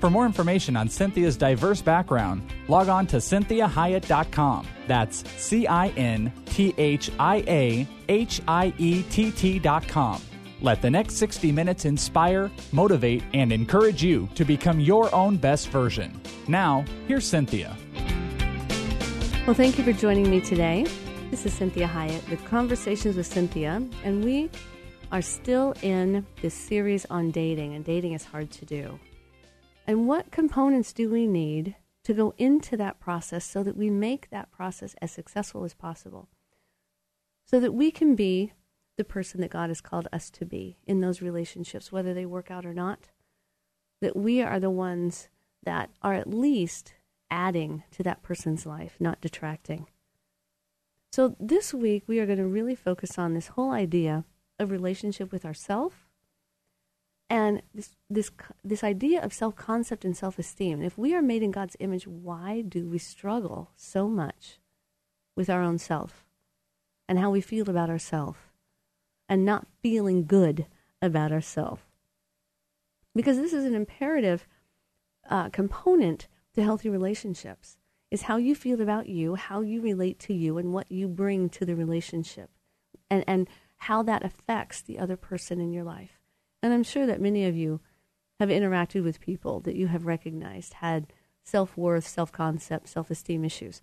For more information on Cinthia's diverse background, log on to cinthiahiett.com. That's C I N T H I A H I E T T.com. Let the next 60 minutes inspire, motivate, and encourage you to become your own best version. Now, here's Cinthia. Well, thank you for joining me today. This is Cinthia Hiett with Conversations with Cinthia, and we are still in this series on dating, and dating is hard to do. And what components do we need to go into that process so that we make that process as successful as possible? So that we can be the person that God has called us to be in those relationships, whether they work out or not. That we are the ones that are at least adding to that person's life, not detracting. So this week we are going to really focus on this whole idea of relationship with ourself and this this this idea of self-concept and self-esteem. If we are made in God's image, why do we struggle so much with our own self and how we feel about ourselves and not feeling good about ourselves? Because this is an imperative uh, component to healthy relationships is how you feel about you, how you relate to you, and what you bring to the relationship, and, and how that affects the other person in your life. And I'm sure that many of you have interacted with people that you have recognized had self worth, self concept, self esteem issues.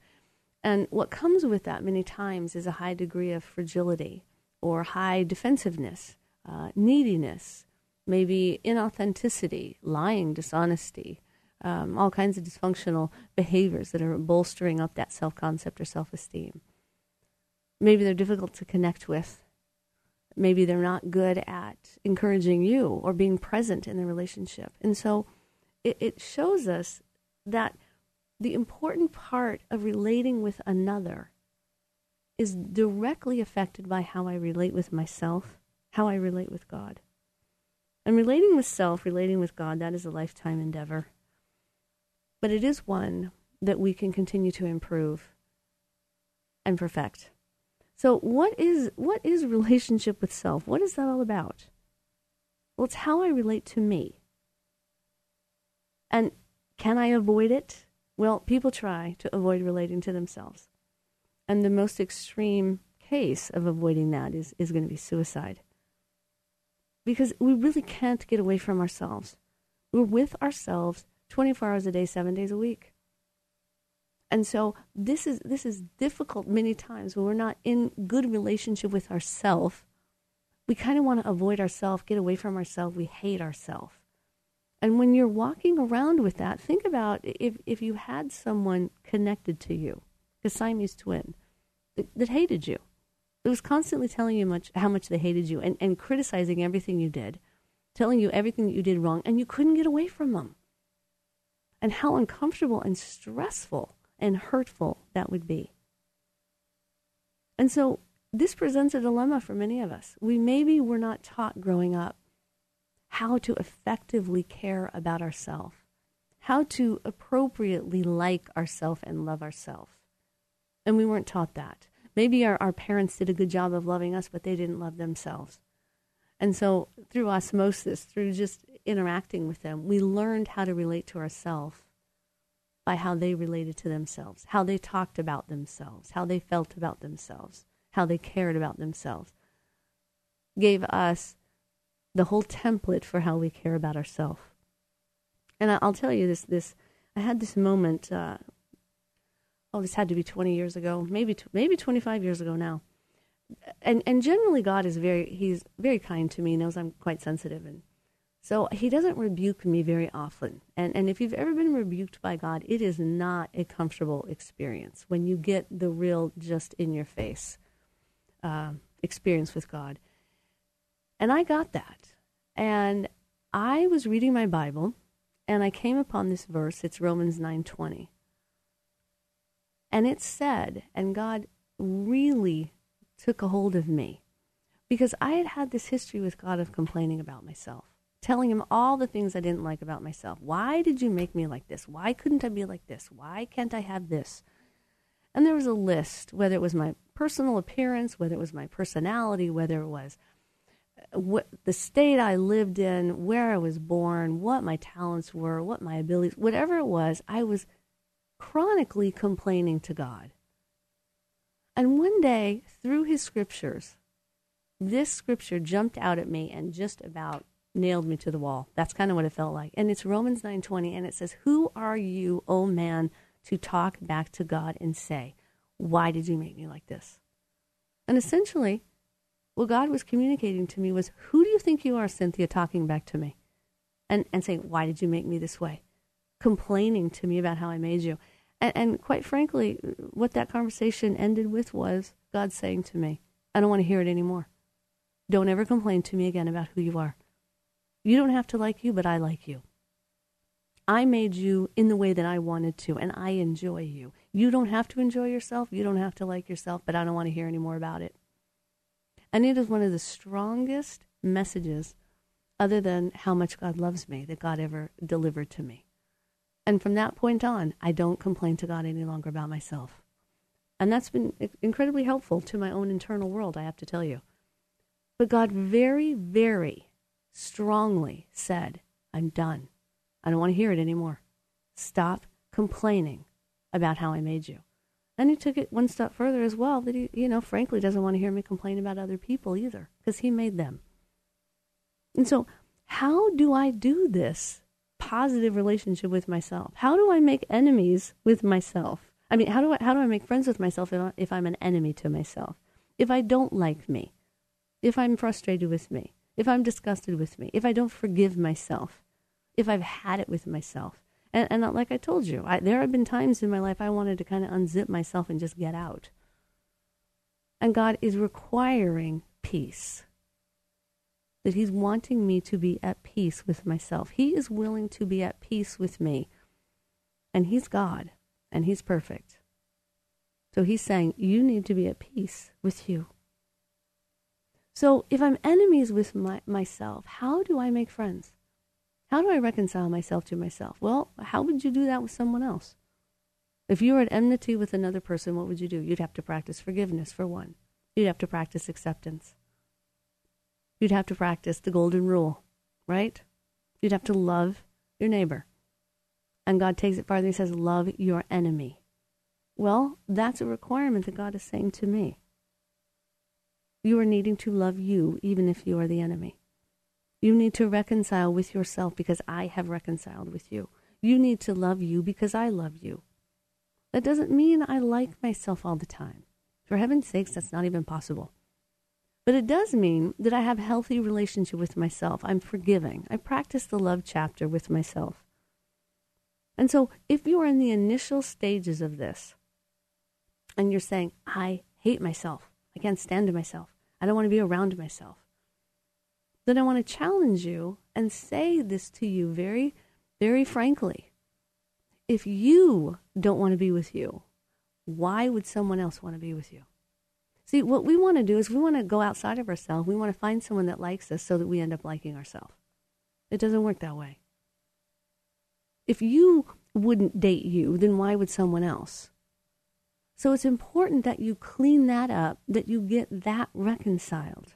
And what comes with that many times is a high degree of fragility or high defensiveness, uh, neediness, maybe inauthenticity, lying, dishonesty, um, all kinds of dysfunctional behaviors that are bolstering up that self concept or self esteem. Maybe they're difficult to connect with. Maybe they're not good at encouraging you or being present in the relationship. And so it, it shows us that the important part of relating with another is directly affected by how I relate with myself, how I relate with God. And relating with self, relating with God, that is a lifetime endeavor but it is one that we can continue to improve and perfect. So what is what is relationship with self? What is that all about? Well, it's how I relate to me. And can I avoid it? Well, people try to avoid relating to themselves. And the most extreme case of avoiding that is, is going to be suicide. Because we really can't get away from ourselves. We're with ourselves 24 hours a day, seven days a week. And so this is this is difficult many times when we're not in good relationship with ourself. We kind of want to avoid ourselves, get away from ourselves. We hate ourselves. And when you're walking around with that, think about if if you had someone connected to you, a Siamese twin, that, that hated you, that was constantly telling you much how much they hated you and, and criticizing everything you did, telling you everything that you did wrong, and you couldn't get away from them and how uncomfortable and stressful and hurtful that would be. And so this presents a dilemma for many of us. We maybe were not taught growing up how to effectively care about ourselves, how to appropriately like ourselves and love ourselves. And we weren't taught that. Maybe our, our parents did a good job of loving us, but they didn't love themselves. And so, through osmosis, through just interacting with them, we learned how to relate to ourselves by how they related to themselves, how they talked about themselves, how they felt about themselves, how they cared about themselves. Gave us the whole template for how we care about ourselves. And I'll tell you this: this I had this moment. Uh, oh, this had to be 20 years ago, maybe maybe 25 years ago now and and generally God is very he's very kind to me, knows I'm quite sensitive and so he doesn't rebuke me very often. And and if you've ever been rebuked by God, it is not a comfortable experience when you get the real just in your face uh, experience with God. And I got that. And I was reading my Bible and I came upon this verse. It's Romans 9:20. And it said, and God really took a hold of me because I had had this history with God of complaining about myself, telling him all the things I didn't like about myself. Why did you make me like this? Why couldn't I be like this? Why can't I have this? And there was a list, whether it was my personal appearance, whether it was my personality, whether it was uh, what the state I lived in, where I was born, what my talents were, what my abilities, whatever it was, I was chronically complaining to God. And one day, through his scriptures, this scripture jumped out at me and just about nailed me to the wall. That's kind of what it felt like. And it's Romans 9:20 and it says, "Who are you, O man, to talk back to God and say, why did you make me like this?" And essentially, what God was communicating to me was, "Who do you think you are, Cinthia, talking back to me?" And and saying, "Why did you make me this way?" Complaining to me about how I made you. And, and quite frankly, what that conversation ended with was God saying to me, "I don't want to hear it anymore." Don't ever complain to me again about who you are. You don't have to like you, but I like you. I made you in the way that I wanted to, and I enjoy you. You don't have to enjoy yourself. You don't have to like yourself, but I don't want to hear any more about it. And it is one of the strongest messages, other than how much God loves me, that God ever delivered to me. And from that point on, I don't complain to God any longer about myself. And that's been incredibly helpful to my own internal world, I have to tell you. But God very, very strongly said, I'm done. I don't want to hear it anymore. Stop complaining about how I made you. And he took it one step further as well that he, you know, frankly doesn't want to hear me complain about other people either because he made them. And so, how do I do this positive relationship with myself? How do I make enemies with myself? I mean, how do I how do I make friends with myself if, I, if I'm an enemy to myself? If I don't like me, if I'm frustrated with me, if I'm disgusted with me, if I don't forgive myself, if I've had it with myself. And, and like I told you, I, there have been times in my life I wanted to kind of unzip myself and just get out. And God is requiring peace. That He's wanting me to be at peace with myself. He is willing to be at peace with me. And He's God, and He's perfect. So He's saying, You need to be at peace with you. So if I'm enemies with my, myself, how do I make friends? How do I reconcile myself to myself? Well, how would you do that with someone else? If you were at enmity with another person, what would you do? You'd have to practice forgiveness, for one. You'd have to practice acceptance. You'd have to practice the golden rule, right? You'd have to love your neighbor. And God takes it farther. He says, Love your enemy. Well, that's a requirement that God is saying to me. You are needing to love you, even if you are the enemy. You need to reconcile with yourself because I have reconciled with you. You need to love you because I love you. That doesn't mean I like myself all the time. For heaven's sakes, that's not even possible. But it does mean that I have a healthy relationship with myself. I'm forgiving. I practice the love chapter with myself. And so if you are in the initial stages of this and you're saying, I hate myself, I can't stand myself, I don't want to be around myself. Then I want to challenge you and say this to you very, very frankly. If you don't want to be with you, why would someone else want to be with you? See, what we want to do is we want to go outside of ourselves. We want to find someone that likes us so that we end up liking ourselves. It doesn't work that way. If you wouldn't date you, then why would someone else? So it's important that you clean that up, that you get that reconciled.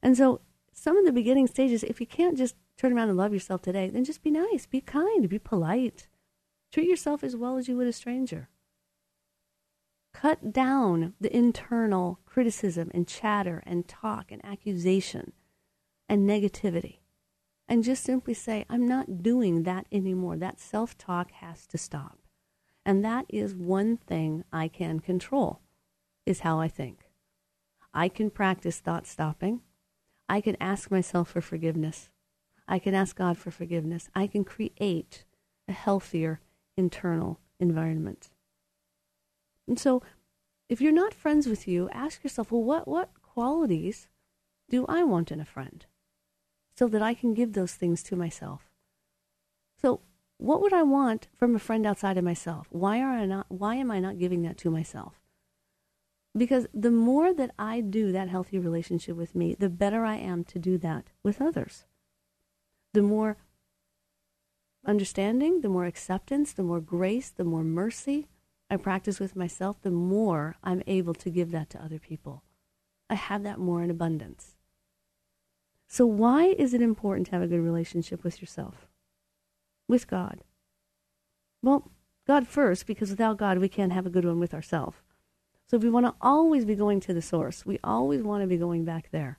And so, some of the beginning stages, if you can't just turn around and love yourself today, then just be nice, be kind, be polite. Treat yourself as well as you would a stranger. Cut down the internal criticism and chatter and talk and accusation and negativity. And just simply say, I'm not doing that anymore. That self talk has to stop. And that is one thing I can control, is how I think. I can practice thought stopping. I can ask myself for forgiveness. I can ask God for forgiveness. I can create a healthier internal environment. And so, if you're not friends with you, ask yourself, well, what, what qualities do I want in a friend? So that I can give those things to myself. So, what would I want from a friend outside of myself? Why are I not why am I not giving that to myself? Because the more that I do that healthy relationship with me, the better I am to do that with others. The more understanding, the more acceptance, the more grace, the more mercy I practice with myself, the more I'm able to give that to other people. I have that more in abundance. So, why is it important to have a good relationship with yourself? With God? Well, God first, because without God, we can't have a good one with ourselves. So, if we want to always be going to the source. We always want to be going back there.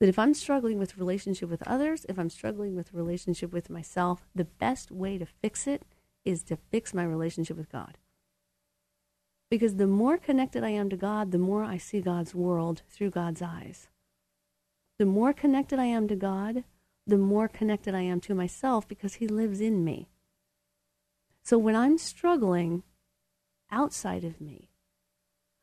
That if I'm struggling with relationship with others, if I'm struggling with relationship with myself, the best way to fix it is to fix my relationship with God. Because the more connected I am to God, the more I see God's world through God's eyes. The more connected I am to God, the more connected I am to myself because He lives in me. So when I'm struggling outside of me,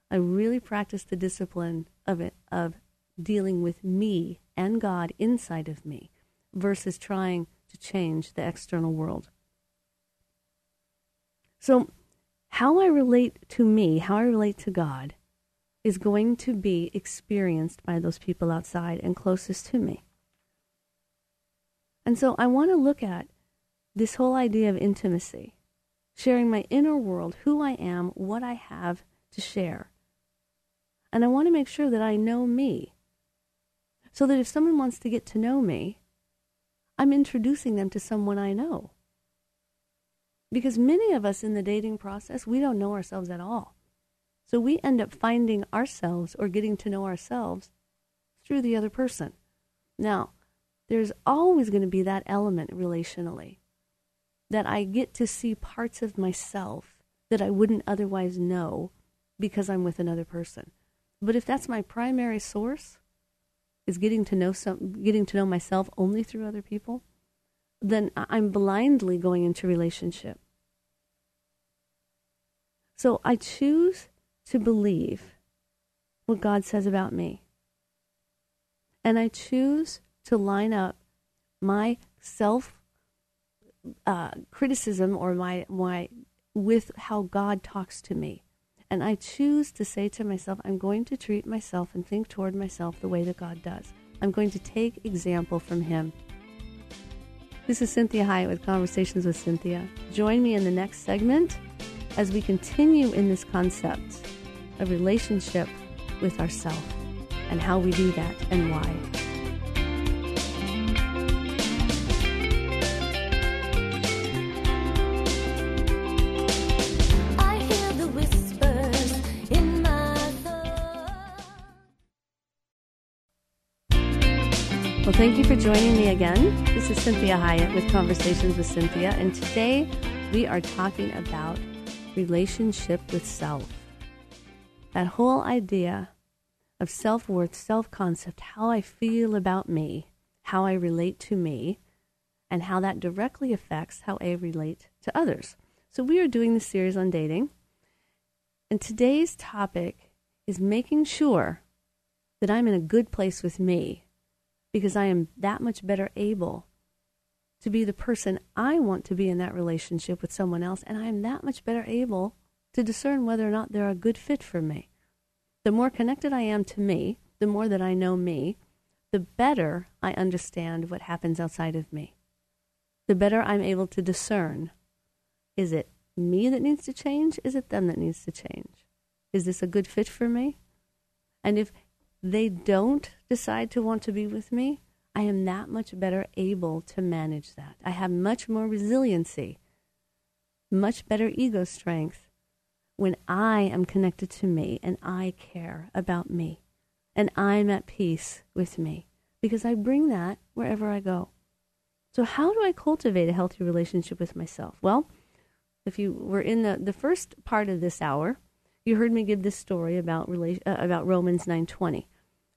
I really practice the discipline of it of dealing with me and God inside of me versus trying to change the external world. So how I relate to me, how I relate to God, is going to be experienced by those people outside and closest to me. And so I want to look at this whole idea of intimacy, sharing my inner world, who I am, what I have to share. And I want to make sure that I know me. So that if someone wants to get to know me, I'm introducing them to someone I know. Because many of us in the dating process, we don't know ourselves at all. So we end up finding ourselves or getting to know ourselves through the other person. Now, there's always going to be that element relationally that I get to see parts of myself that I wouldn't otherwise know because I'm with another person. But if that's my primary source, is getting to know some getting to know myself only through other people, then I'm blindly going into relationship. So I choose to believe what God says about me. And I choose to line up my self uh, criticism or my, my with how God talks to me. And I choose to say to myself, I'm going to treat myself and think toward myself the way that God does. I'm going to take example from Him. This is Cinthia Hiett with Conversations with Cinthia. Join me in the next segment as we continue in this concept of relationship with ourself and how we do that and why. Thank you for joining me again. This is Cinthia Hiett with Conversations with Cinthia, and today we are talking about relationship with self. That whole idea of self worth, self concept, how I feel about me, how I relate to me, and how that directly affects how I relate to others. So, we are doing this series on dating, and today's topic is making sure that I'm in a good place with me because I am that much better able to be the person I want to be in that relationship with someone else, and I am that much better able to discern whether or not they're a good fit for me. The more connected I am to me, the more that I know me, the better I understand what happens outside of me. The better I'm able to discern is it me that needs to change? Is it them that needs to change? Is this a good fit for me? And if they don't decide to want to be with me, I am that much better able to manage that. I have much more resiliency, much better ego strength when I am connected to me and I care about me and I'm at peace with me because I bring that wherever I go. So, how do I cultivate a healthy relationship with myself? Well, if you were in the, the first part of this hour, you heard me give this story about, uh, about Romans 9.20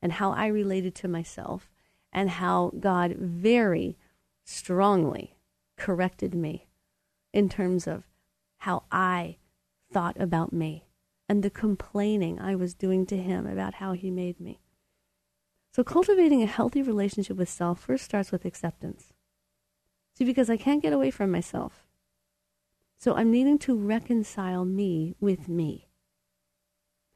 and how I related to myself and how God very strongly corrected me in terms of how I thought about me and the complaining I was doing to Him about how He made me. So, cultivating a healthy relationship with self first starts with acceptance. See, because I can't get away from myself. So, I'm needing to reconcile me with me.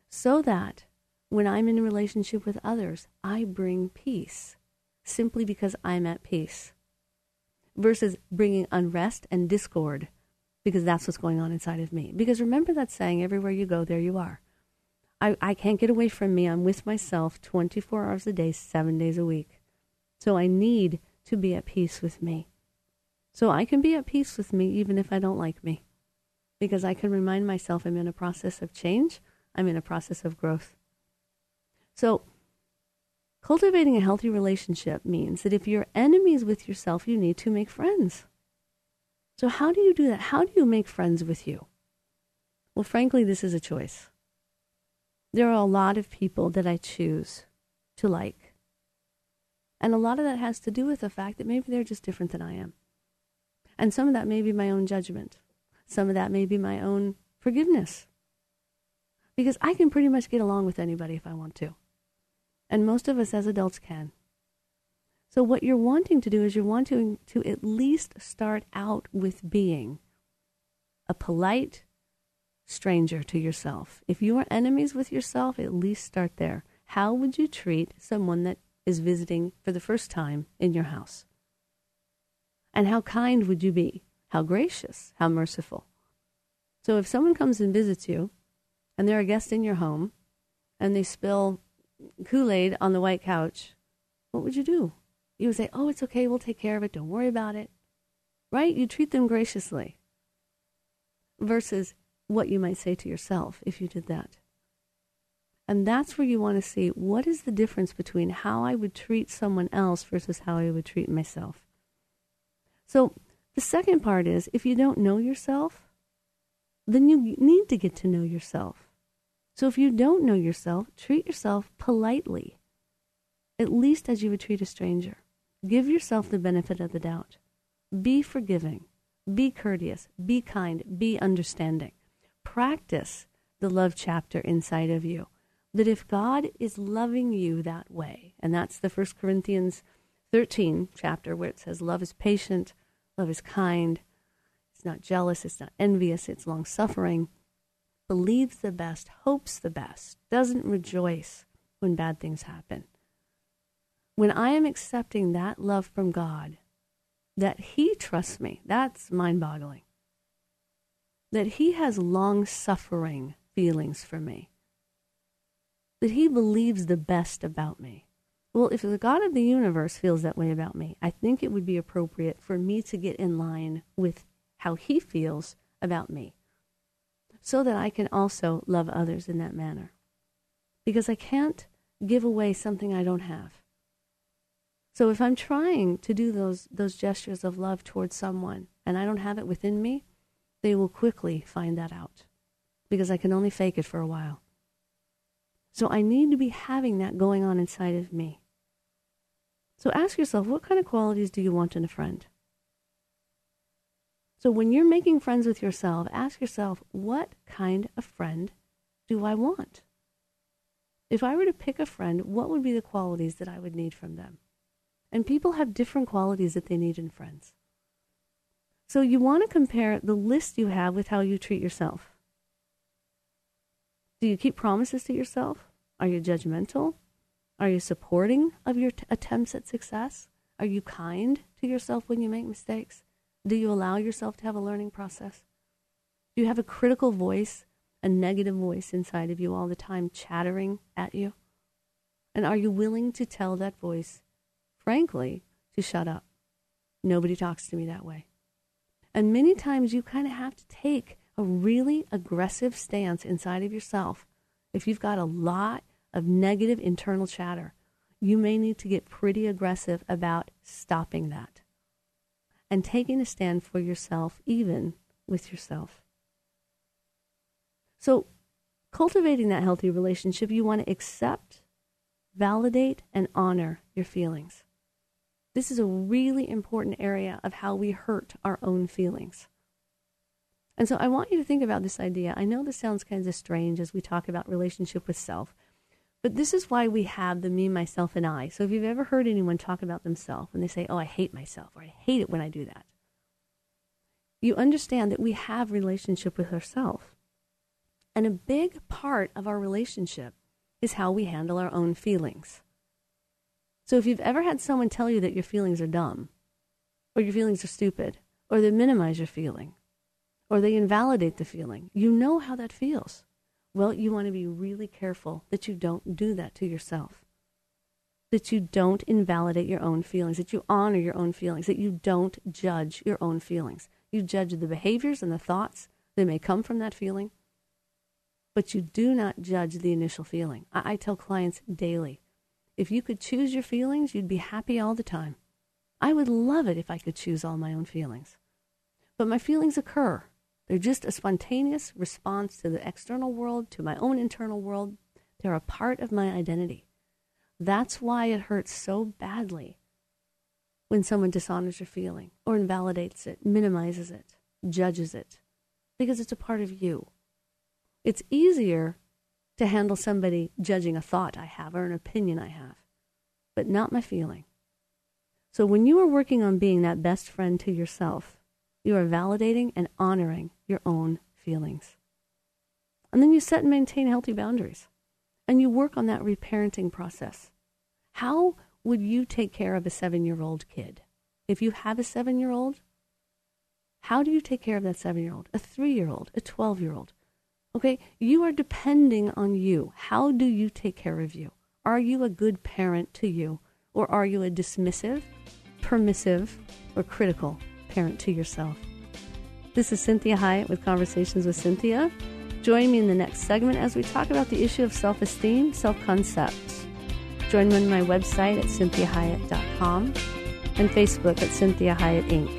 so that when I'm in a relationship with others, I bring peace simply because I'm at peace versus bringing unrest and discord because that's what's going on inside of me. Because remember that saying, everywhere you go, there you are. I, I can't get away from me. I'm with myself 24 hours a day, seven days a week. So I need to be at peace with me. So I can be at peace with me even if I don't like me. Because I can remind myself I'm in a process of change, I'm in a process of growth. So cultivating a healthy relationship means that if you're enemies with yourself, you need to make friends. So, how do you do that? How do you make friends with you? Well, frankly, this is a choice. There are a lot of people that I choose to like. And a lot of that has to do with the fact that maybe they're just different than I am. And some of that may be my own judgment. Some of that may be my own forgiveness. Because I can pretty much get along with anybody if I want to. And most of us as adults can. So, what you're wanting to do is you're wanting to at least start out with being a polite stranger to yourself. If you are enemies with yourself, at least start there. How would you treat someone that is visiting for the first time in your house? And how kind would you be? How gracious? How merciful? So, if someone comes and visits you and they're a guest in your home and they spill Kool Aid on the white couch, what would you do? You would say, Oh, it's okay, we'll take care of it, don't worry about it. Right? You treat them graciously. Versus what you might say to yourself if you did that. And that's where you want to see what is the difference between how I would treat someone else versus how I would treat myself. So the second part is if you don't know yourself, then you need to get to know yourself. So if you don't know yourself, treat yourself politely, at least as you would treat a stranger. Give yourself the benefit of the doubt. Be forgiving. Be courteous. Be kind. Be understanding. Practice the love chapter inside of you. That if God is loving you that way, and that's the First Corinthians 13 chapter where it says, Love is patient, love is kind, it's not jealous, it's not envious, it's long suffering, believes the best, hopes the best, doesn't rejoice when bad things happen when I am accepting that love from God, that He trusts me, that's mind boggling. That He has long suffering feelings for me, that He believes the best about me. Well, if the God of the universe feels that way about me, I think it would be appropriate for me to get in line with how He feels about me so that I can also love others in that manner. Because I can't give away something I don't have. So if I'm trying to do those those gestures of love towards someone and I don't have it within me, they will quickly find that out because I can only fake it for a while. So I need to be having that going on inside of me. So ask yourself, what kind of qualities do you want in a friend? So when you're making friends with yourself, ask yourself, what kind of friend do I want? If I were to pick a friend, what would be the qualities that I would need from them? And people have different qualities that they need in friends. So you want to compare the list you have with how you treat yourself. Do you keep promises to yourself? Are you judgmental? Are you supporting of your t- attempts at success? Are you kind to yourself when you make mistakes? Do you allow yourself to have a learning process? Do you have a critical voice, a negative voice inside of you all the time chattering at you? And are you willing to tell that voice frankly, to shut up. Nobody talks to me that way. And many times you kind of have to take a really aggressive stance inside of yourself. If you've got a lot of negative internal chatter, you may need to get pretty aggressive about stopping that and taking a stand for yourself, even with yourself. So, cultivating that healthy relationship, you want to accept, validate, and honor your feelings. This is a really important area of how we hurt our own feelings. And so I want you to think about this idea. I know this sounds kind of strange as we talk about relationship with self, but this is why we have the me, myself, and I. So if you've ever heard anyone talk about themselves and they say, oh, I hate myself, or I hate it when I do that, you understand that we have relationship with ourselves. And a big part of our relationship is how we handle our own feelings. So if you've ever had someone tell you that your feelings are dumb, or your feelings are stupid, or they minimize your feeling, or they invalidate the feeling, you know how that feels. Well, you want to be really careful that you don't do that to yourself. That you don't invalidate your own feelings, that you honor your own feelings, that you don't judge your own feelings. You judge the behaviors and the thoughts that may come from that feeling, but you do not judge the initial feeling. I, I tell clients daily if you could choose your feelings, you'd be happy all the time. I would love it if I could choose all my own feelings. But my feelings occur. They're just a spontaneous response to the external world, to my own internal world. They're a part of my identity. That's why it hurts so badly when someone dishonors your feeling or invalidates it, minimizes it, judges it, because it's a part of you. It's easier to handle somebody judging a thought I have or an opinion I have, but not my feeling. So when you are working on being that best friend to yourself, you are validating and honoring your own feelings. And then you set and maintain healthy boundaries. And you work on that reparenting process. How would you take care of a seven year old kid? If you have a seven year old, how do you take care of that seven year old, a three year old, a 12 year old? Okay, you are depending on you. How do you take care of you? Are you a good parent to you? Or are you a dismissive, permissive, or critical parent to yourself? This is Cinthia Hiett with Conversations with Cinthia. Join me in the next segment as we talk about the issue of self esteem, self concept. Join me on my website at cinthiahiett.com and Facebook at Cinthia Hiett Inc.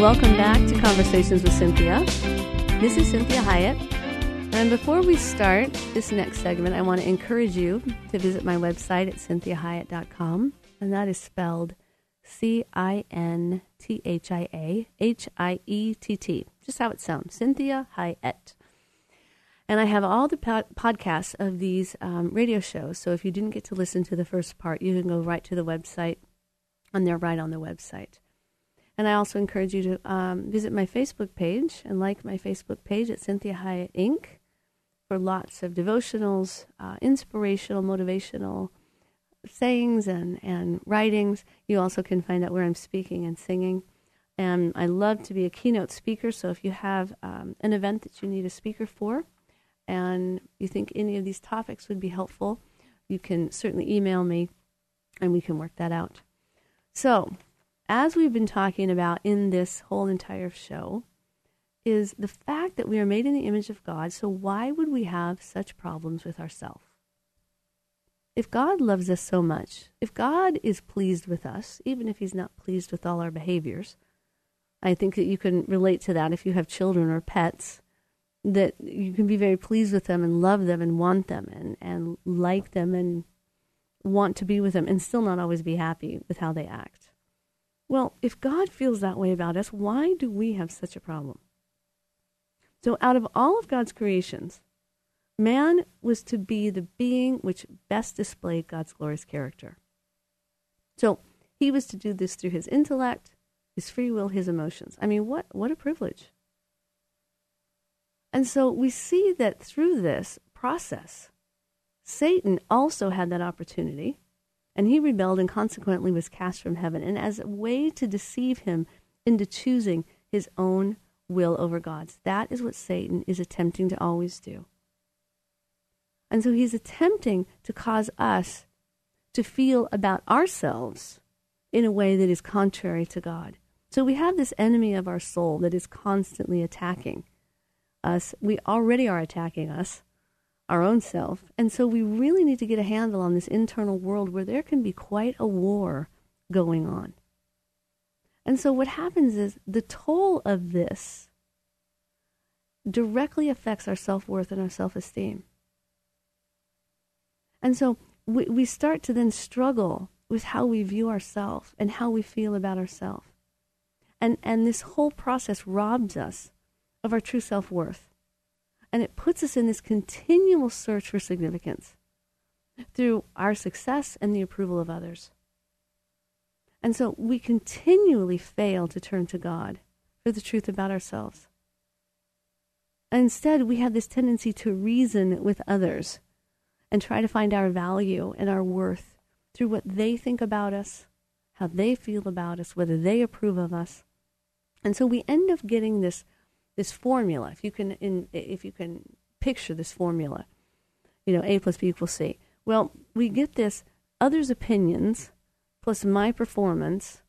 Welcome back to Conversations with Cinthia. This is Cinthia Hiett. And before we start this next segment, I want to encourage you to visit my website at cinthiahiett.com. And that is spelled C I N T H I A H I E T T. Just how it sounds Cinthia Hiett. And I have all the pod- podcasts of these um, radio shows. So if you didn't get to listen to the first part, you can go right to the website, and they're right on the website. And I also encourage you to um, visit my Facebook page and like my Facebook page at Cinthia Hiett Inc. for lots of devotionals, uh, inspirational, motivational sayings and, and writings. You also can find out where I'm speaking and singing. And I love to be a keynote speaker. So if you have um, an event that you need a speaker for and you think any of these topics would be helpful, you can certainly email me and we can work that out. So, as we've been talking about in this whole entire show, is the fact that we are made in the image of God. So, why would we have such problems with ourselves? If God loves us so much, if God is pleased with us, even if He's not pleased with all our behaviors, I think that you can relate to that if you have children or pets, that you can be very pleased with them and love them and want them and, and like them and want to be with them and still not always be happy with how they act. Well, if God feels that way about us, why do we have such a problem? So, out of all of God's creations, man was to be the being which best displayed God's glorious character. So, he was to do this through his intellect, his free will, his emotions. I mean, what, what a privilege. And so we see that through this process, Satan also had that opportunity and he rebelled and consequently was cast from heaven. And as a way to deceive him into choosing his own will over God's, that is what Satan is attempting to always do. And so he's attempting to cause us to feel about ourselves in a way that is contrary to God. So we have this enemy of our soul that is constantly attacking us. We already are attacking us our own self. And so we really need to get a handle on this internal world where there can be quite a war going on. And so what happens is the toll of this directly affects our self worth and our self esteem. And so we, we start to then struggle with how we view ourselves and how we feel about ourselves. And, and this whole process robs us of our true self worth And it puts us in this continual search for significance through our success and the approval of others. And so we continually fail to turn to God for the truth about ourselves. Instead, we have this tendency to reason with others and try to find our value and our worth through what they think about us, how they feel about us, whether they approve of us. And so we end up getting this this formula. If you can in, if you can picture this formula, you know, A plus B equals C. Well, we get this others' opinions plus my performance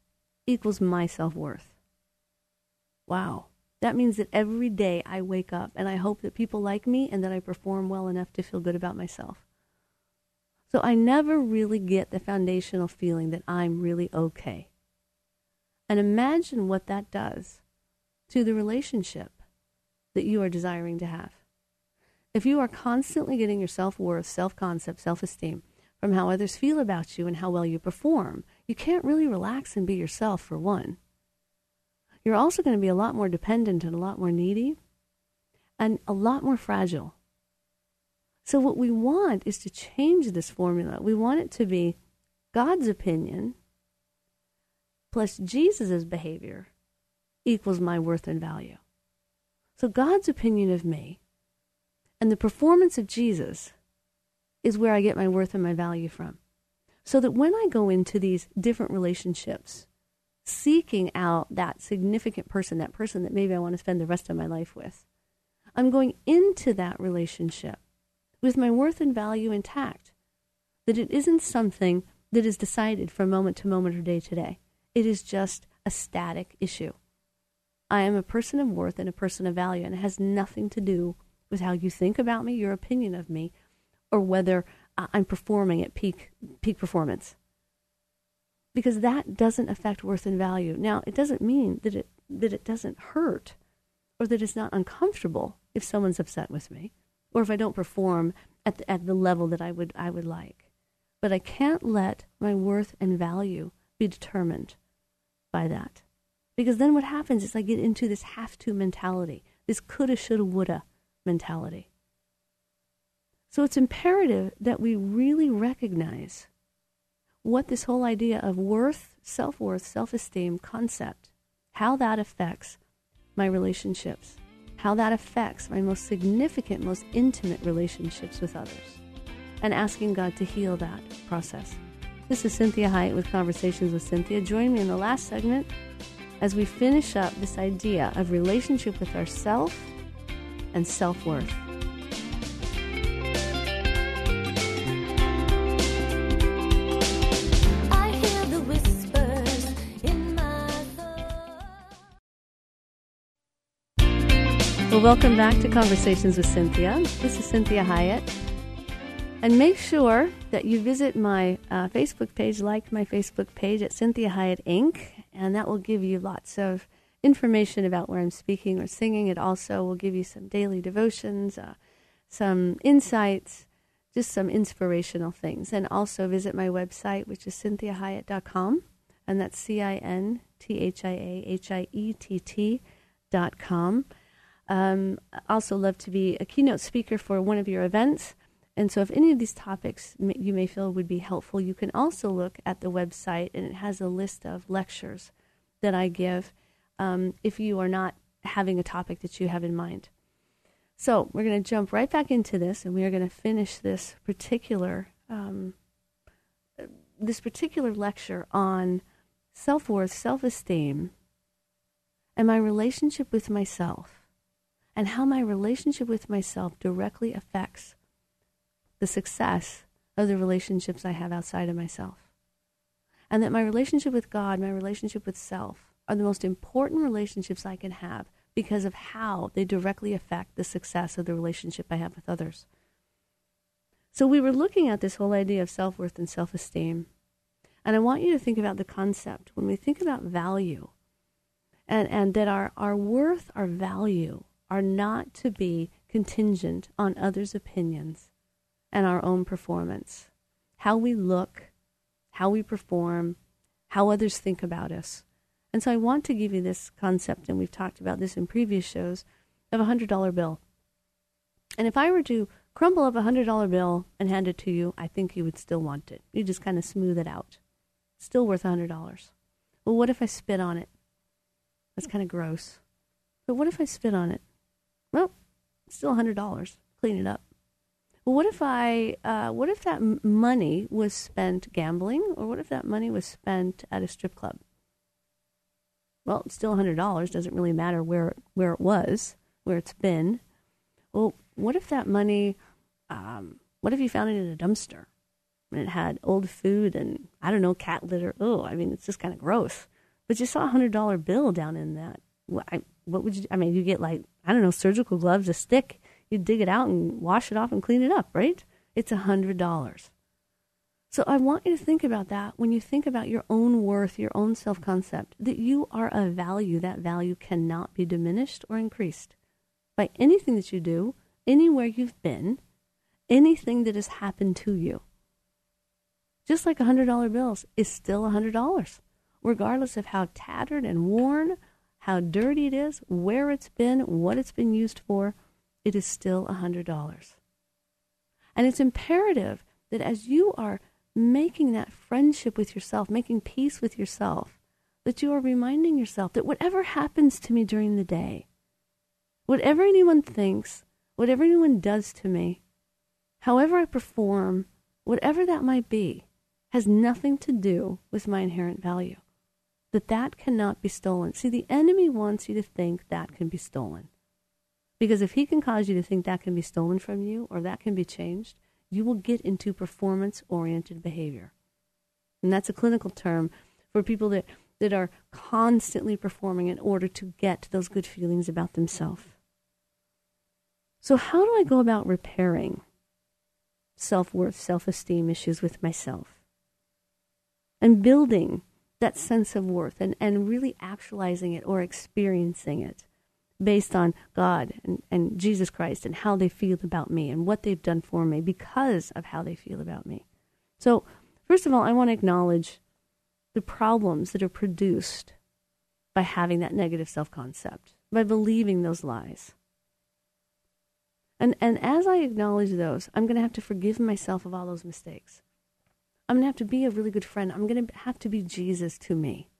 equals my self worth. Wow. That means that every day I wake up and I hope that people like me and that I perform well enough to feel good about myself. So I never really get the foundational feeling that I'm really okay. And imagine what that does to the relationship that you are desiring to have. If you are constantly getting your self worth, self concept, self esteem from how others feel about you and how well you perform, you can't really relax and be yourself for one you're also going to be a lot more dependent and a lot more needy and a lot more fragile. So, what we want is to change this formula. We want it to be God's opinion plus Jesus' behavior equals my worth and value. So, God's opinion of me and the performance of Jesus is where I get my worth and my value from. So that when I go into these different relationships, seeking out that significant person, that person that maybe I want to spend the rest of my life with. I'm going into that relationship with my worth and value intact. That it isn't something that is decided from moment to moment or day to day. It is just a static issue. I am a person of worth and a person of value, and it has nothing to do with how you think about me, your opinion of me, or whether uh, I'm performing at peak peak performance because that doesn't affect worth and value. Now, it doesn't mean that it that it doesn't hurt or that it's not uncomfortable if someone's upset with me or if I don't perform at the, at the level that I would I would like. But I can't let my worth and value be determined by that. Because then what happens is I get into this have to mentality, this coulda, shoulda, woulda mentality. So it's imperative that we really recognize what this whole idea of worth, self worth, self esteem concept, how that affects my relationships, how that affects my most significant, most intimate relationships with others, and asking God to heal that process. This is Cinthia Hiett with Conversations with Cinthia. Join me in the last segment as we finish up this idea of relationship with ourself and self worth. Well, welcome back to Conversations with Cinthia. This is Cinthia Hiett. And make sure that you visit my uh, Facebook page, like my Facebook page at Cinthia Hiett Inc., and that will give you lots of information about where I'm speaking or singing. It also will give you some daily devotions, uh, some insights, just some inspirational things. And also visit my website, which is cinthiahiett.com, and that's C I N T H I A H I E T T dot com. Um, also, love to be a keynote speaker for one of your events. And so, if any of these topics you may feel would be helpful, you can also look at the website, and it has a list of lectures that I give um, if you are not having a topic that you have in mind. So, we're going to jump right back into this, and we are going to finish this particular um, this particular lecture on self worth, self esteem, and my relationship with myself and how my relationship with myself directly affects the success of the relationships I have outside of myself. And that my relationship with God, my relationship with self, are the most important relationships I can have because of how they directly affect the success of the relationship I have with others. So we were looking at this whole idea of self worth and self esteem. And I want you to think about the concept when we think about value and, and that our, our worth, our value are not to be contingent on others' opinions and our own performance. How we look, how we perform, how others think about us. And so I want to give you this concept, and we've talked about this in previous shows, of a $100 bill. And if I were to crumple up a $100 bill and hand it to you, I think you would still want it. You just kind of smooth it out. Still worth a $100. Well, what if I spit on it? That's kind of gross. But what if I spit on it? Well, still a $100. Clean it up. What if I, uh, what if that money was spent gambling, or what if that money was spent at a strip club? Well, it's still hundred dollars. Doesn't really matter where where it was, where it's been. Well, what if that money? Um, what if you found it in a dumpster and it had old food and I don't know cat litter? Oh, I mean, it's just kind of gross. But you saw a hundred dollar bill down in that. What, I, what would you? I mean, you get like I don't know surgical gloves, a stick you dig it out and wash it off and clean it up, right? It's a hundred dollars. So I want you to think about that when you think about your own worth, your own self concept, that you are a value. That value cannot be diminished or increased by anything that you do, anywhere you've been, anything that has happened to you. Just like a hundred dollar bills is still a hundred dollars, regardless of how tattered and worn, how dirty it is, where it's been, what it's been used for it is still $100. And it's imperative that as you are making that friendship with yourself, making peace with yourself, that you are reminding yourself that whatever happens to me during the day, whatever anyone thinks, whatever anyone does to me, however I perform, whatever that might be, has nothing to do with my inherent value. That that cannot be stolen. See, the enemy wants you to think that can be stolen. Because if he can cause you to think that can be stolen from you or that can be changed, you will get into performance oriented behavior. And that's a clinical term for people that, that are constantly performing in order to get those good feelings about themselves. So, how do I go about repairing self worth, self esteem issues with myself? And building that sense of worth and, and really actualizing it or experiencing it based on God and, and Jesus Christ and how they feel about me and what they've done for me because of how they feel about me. So, first of all, I want to acknowledge the problems that are produced by having that negative self concept, by believing those lies. And, and as I acknowledge those, I'm going to have to forgive myself of all those mistakes. I'm going to have to be a really good friend. I'm going to have to be Jesus to me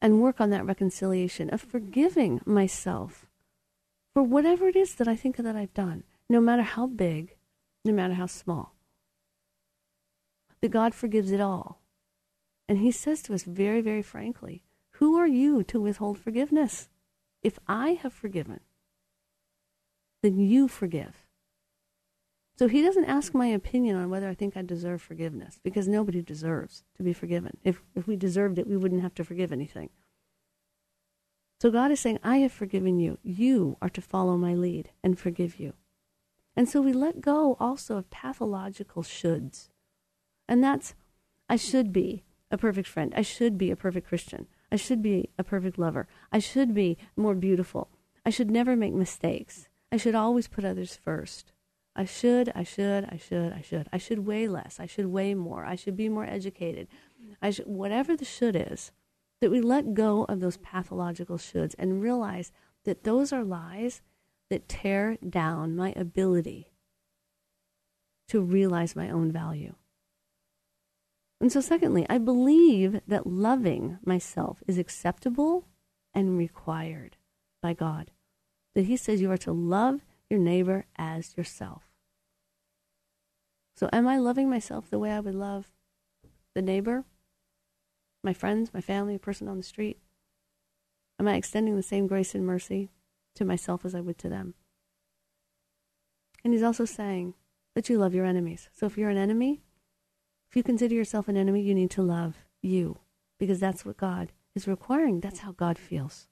and work on that reconciliation of forgiving myself for whatever it is that I think that I've done, no matter how big, no matter how small. That God forgives it all. And He says to us very, very frankly, Who are you to withhold forgiveness? If I have forgiven, then you forgive. So he doesn't ask my opinion on whether I think I deserve forgiveness because nobody deserves to be forgiven. If, if we deserved it, we wouldn't have to forgive anything. So God is saying, I have forgiven you. You are to follow my lead and forgive you. And so we let go also of pathological shoulds. And that's, I should be a perfect friend. I should be a perfect Christian. I should be a perfect lover. I should be more beautiful. I should never make mistakes. I should always put others first. I should, I should, I should, I should. I should weigh less. I should weigh more. I should be more educated. I should, whatever the should is, that we let go of those pathological shoulds and realize that those are lies that tear down my ability to realize my own value. And so, secondly, I believe that loving myself is acceptable and required by God. That He says you are to love your neighbor as yourself. So, am I loving myself the way I would love the neighbor, my friends, my family, a person on the street? Am I extending the same grace and mercy to myself as I would to them? And he's also saying that you love your enemies. So, if you're an enemy, if you consider yourself an enemy, you need to love you because that's what God is requiring. That's how God feels.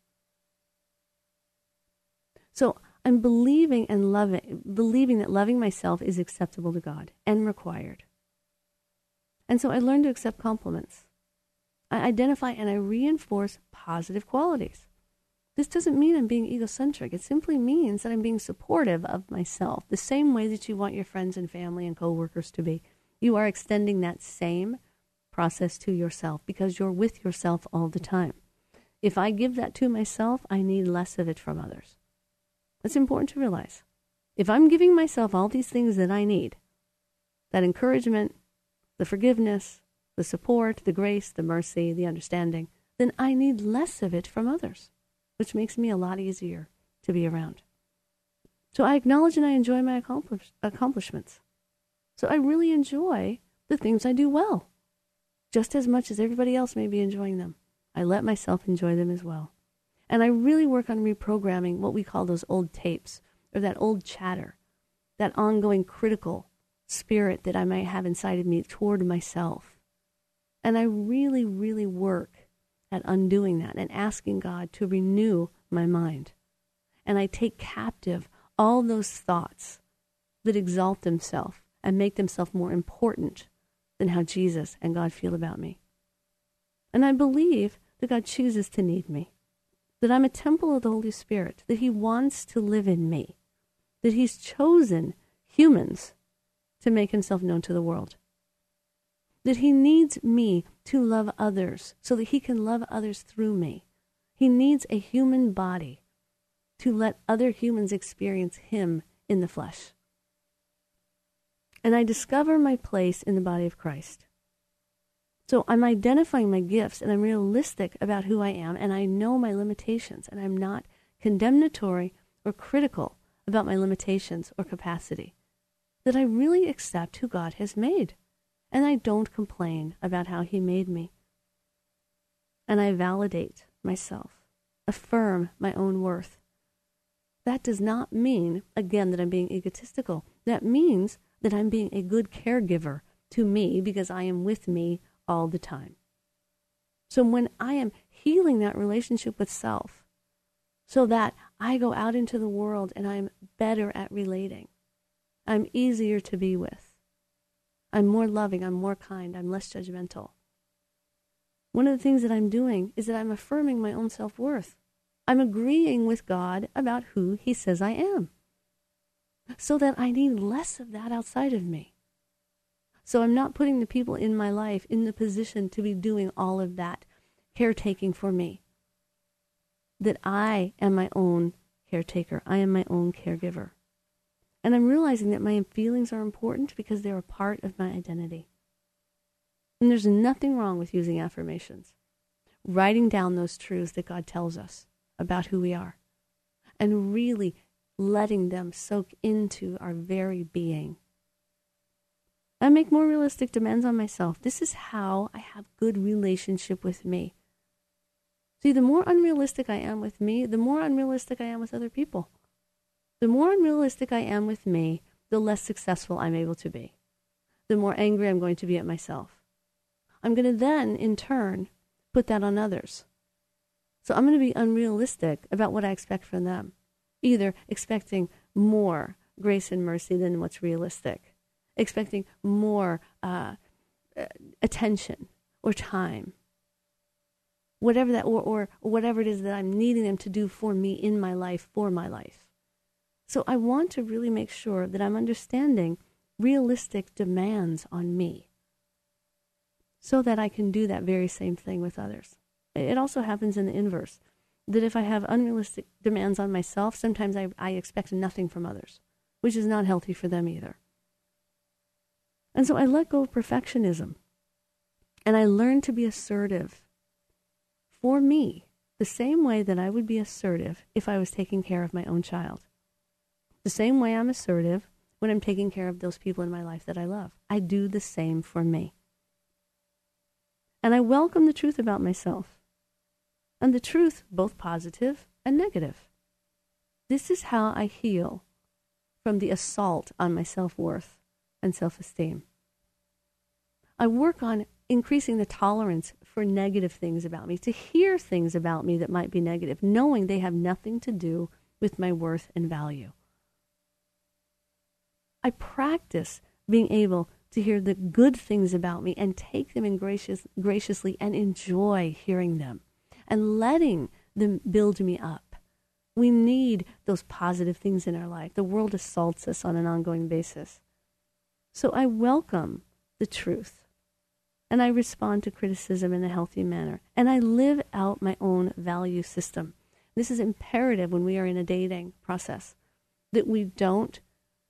So, I'm believing and loving, believing that loving myself is acceptable to God and required. And so I learn to accept compliments. I identify and I reinforce positive qualities. This doesn't mean I'm being egocentric. It simply means that I'm being supportive of myself, the same way that you want your friends and family and coworkers to be. You are extending that same process to yourself because you're with yourself all the time. If I give that to myself, I need less of it from others. That's important to realize. If I'm giving myself all these things that I need, that encouragement, the forgiveness, the support, the grace, the mercy, the understanding, then I need less of it from others, which makes me a lot easier to be around. So I acknowledge and I enjoy my accomplish- accomplishments. So I really enjoy the things I do well, just as much as everybody else may be enjoying them. I let myself enjoy them as well. And I really work on reprogramming what we call those old tapes or that old chatter, that ongoing critical spirit that I might have inside of me toward myself. And I really, really work at undoing that and asking God to renew my mind. And I take captive all those thoughts that exalt themselves and make themselves more important than how Jesus and God feel about me. And I believe that God chooses to need me, that I'm a temple of the Holy Spirit, that He wants to live in me, that He's chosen humans to make Himself known to the world, that He needs me to love others so that He can love others through me. He needs a human body to let other humans experience Him in the flesh. And I discover my place in the body of Christ. So I'm identifying my gifts and I'm realistic about who I am and I know my limitations and I'm not condemnatory or critical about my limitations or capacity. That I really accept who God has made and I don't complain about how He made me. And I validate myself, affirm my own worth. That does not mean, again, that I'm being egotistical. That means that I'm being a good caregiver to me because I am with me all the time. So when I am healing that relationship with self, so that I go out into the world and I'm better at relating, I'm easier to be with, I'm more loving, I'm more kind, I'm less judgmental. One of the things that I'm doing is that I'm affirming my own self worth. I'm agreeing with God about who He says I am, so that I need less of that outside of me. So I'm not putting the people in my life in the position to be doing all of that caretaking for me. That I am my own caretaker. I am my own caregiver. And I'm realizing that my feelings are important because they're a part of my identity. And there's nothing wrong with using affirmations, writing down those truths that God tells us about who we are, and really letting them soak into our very being. I make more realistic demands on myself. This is how I have good relationship with me. See, the more unrealistic I am with me, the more unrealistic I am with other people. The more unrealistic I am with me, the less successful I'm able to be. The more angry I'm going to be at myself. I'm going to then, in turn, put that on others. So I'm going to be unrealistic about what I expect from them, either expecting more grace and mercy than what's realistic, expecting more uh, attention or time, whatever that, or, or whatever it is that I'm needing them to do for me in my life, for my life. So I want to really make sure that I'm understanding realistic demands on me so that I can do that very same thing with others. It also happens in the inverse that if I have unrealistic demands on myself, sometimes I, I expect nothing from others, which is not healthy for them either. And so I let go of perfectionism and I learned to be assertive for me the same way that I would be assertive if I was taking care of my own child. The same way I'm assertive when I'm taking care of those people in my life that I love. I do the same for me. And I welcome the truth about myself and the truth, both positive and negative. This is how I heal from the assault on my self worth and self esteem. I work on increasing the tolerance for negative things about me, to hear things about me that might be negative, knowing they have nothing to do with my worth and value. I practice being able to hear the good things about me and take them in gracious, graciously and enjoy hearing them and letting them build me up. We need those positive things in our life. The world assaults us on an ongoing basis. So I welcome the truth and I respond to criticism in a healthy manner and I live out my own value system. This is imperative when we are in a dating process that we don't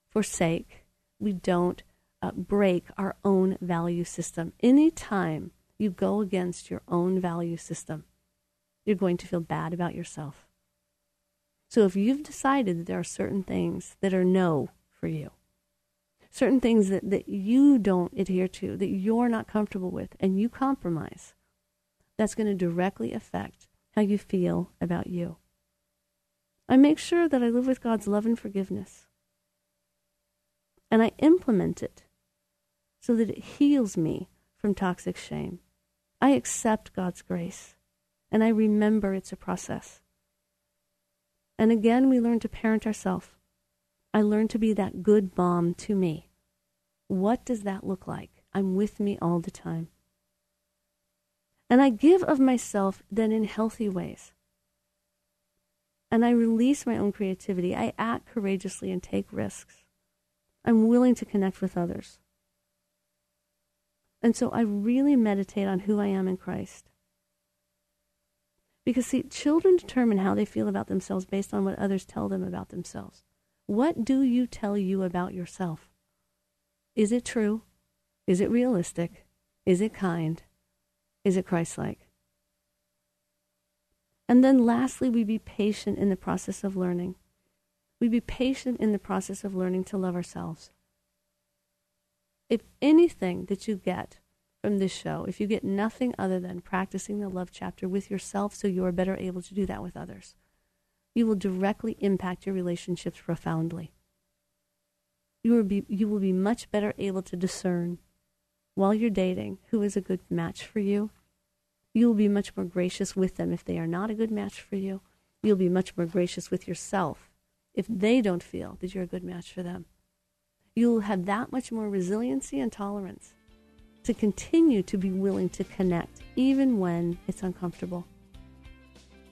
forsake, we don't uh, break our own value system. Anytime you go against your own value system, you're going to feel bad about yourself. So if you've decided that there are certain things that are no for you, certain things that, that you don't adhere to, that you're not comfortable with, and you compromise, that's going to directly affect how you feel about you. I make sure that I live with God's love and forgiveness. And I implement it so that it heals me from toxic shame. I accept God's grace and I remember it's a process. And again, we learn to parent ourselves. I learn to be that good mom to me. What does that look like? I'm with me all the time. And I give of myself then in healthy ways. And I release my own creativity. I act courageously and take risks. I'm willing to connect with others. And so I really meditate on who I am in Christ. Because, see, children determine how they feel about themselves based on what others tell them about themselves. What do you tell you about yourself? Is it true? Is it realistic? Is it kind? Is it Christ like? And then lastly, we be patient in the process of learning. We be patient in the process of learning to love ourselves if anything that you get from this show, if you get nothing other than practicing the love chapter with yourself so you are better able to do that with others, you will directly impact your relationships profoundly. You will be, you will be much better able to discern while you're dating who is a good match for you. You will be much more gracious with them if they are not a good match for you. You'll be much more gracious with yourself if they don't feel that you're a good match for them you'll have that much more resiliency and tolerance to continue to be willing to connect, even when it's uncomfortable.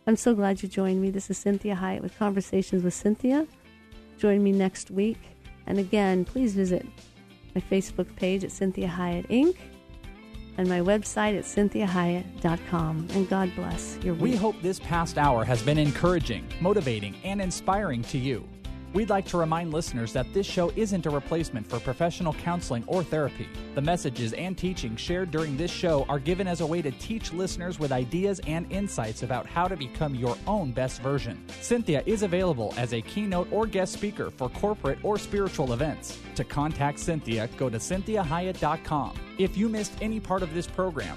I'm so glad you joined me. This is Cinthia Hiett with Conversations with Cinthia. Join me next week. And again, please visit my Facebook page at Cinthia Hiett Inc. and my website at cinthiahiett.com. And God bless your week. We hope this past hour has been encouraging, motivating, and inspiring to you. We'd like to remind listeners that this show isn't a replacement for professional counseling or therapy. The messages and teachings shared during this show are given as a way to teach listeners with ideas and insights about how to become your own best version. Cinthia is available as a keynote or guest speaker for corporate or spiritual events. To contact Cinthia, go to cinthiahiett.com. If you missed any part of this program,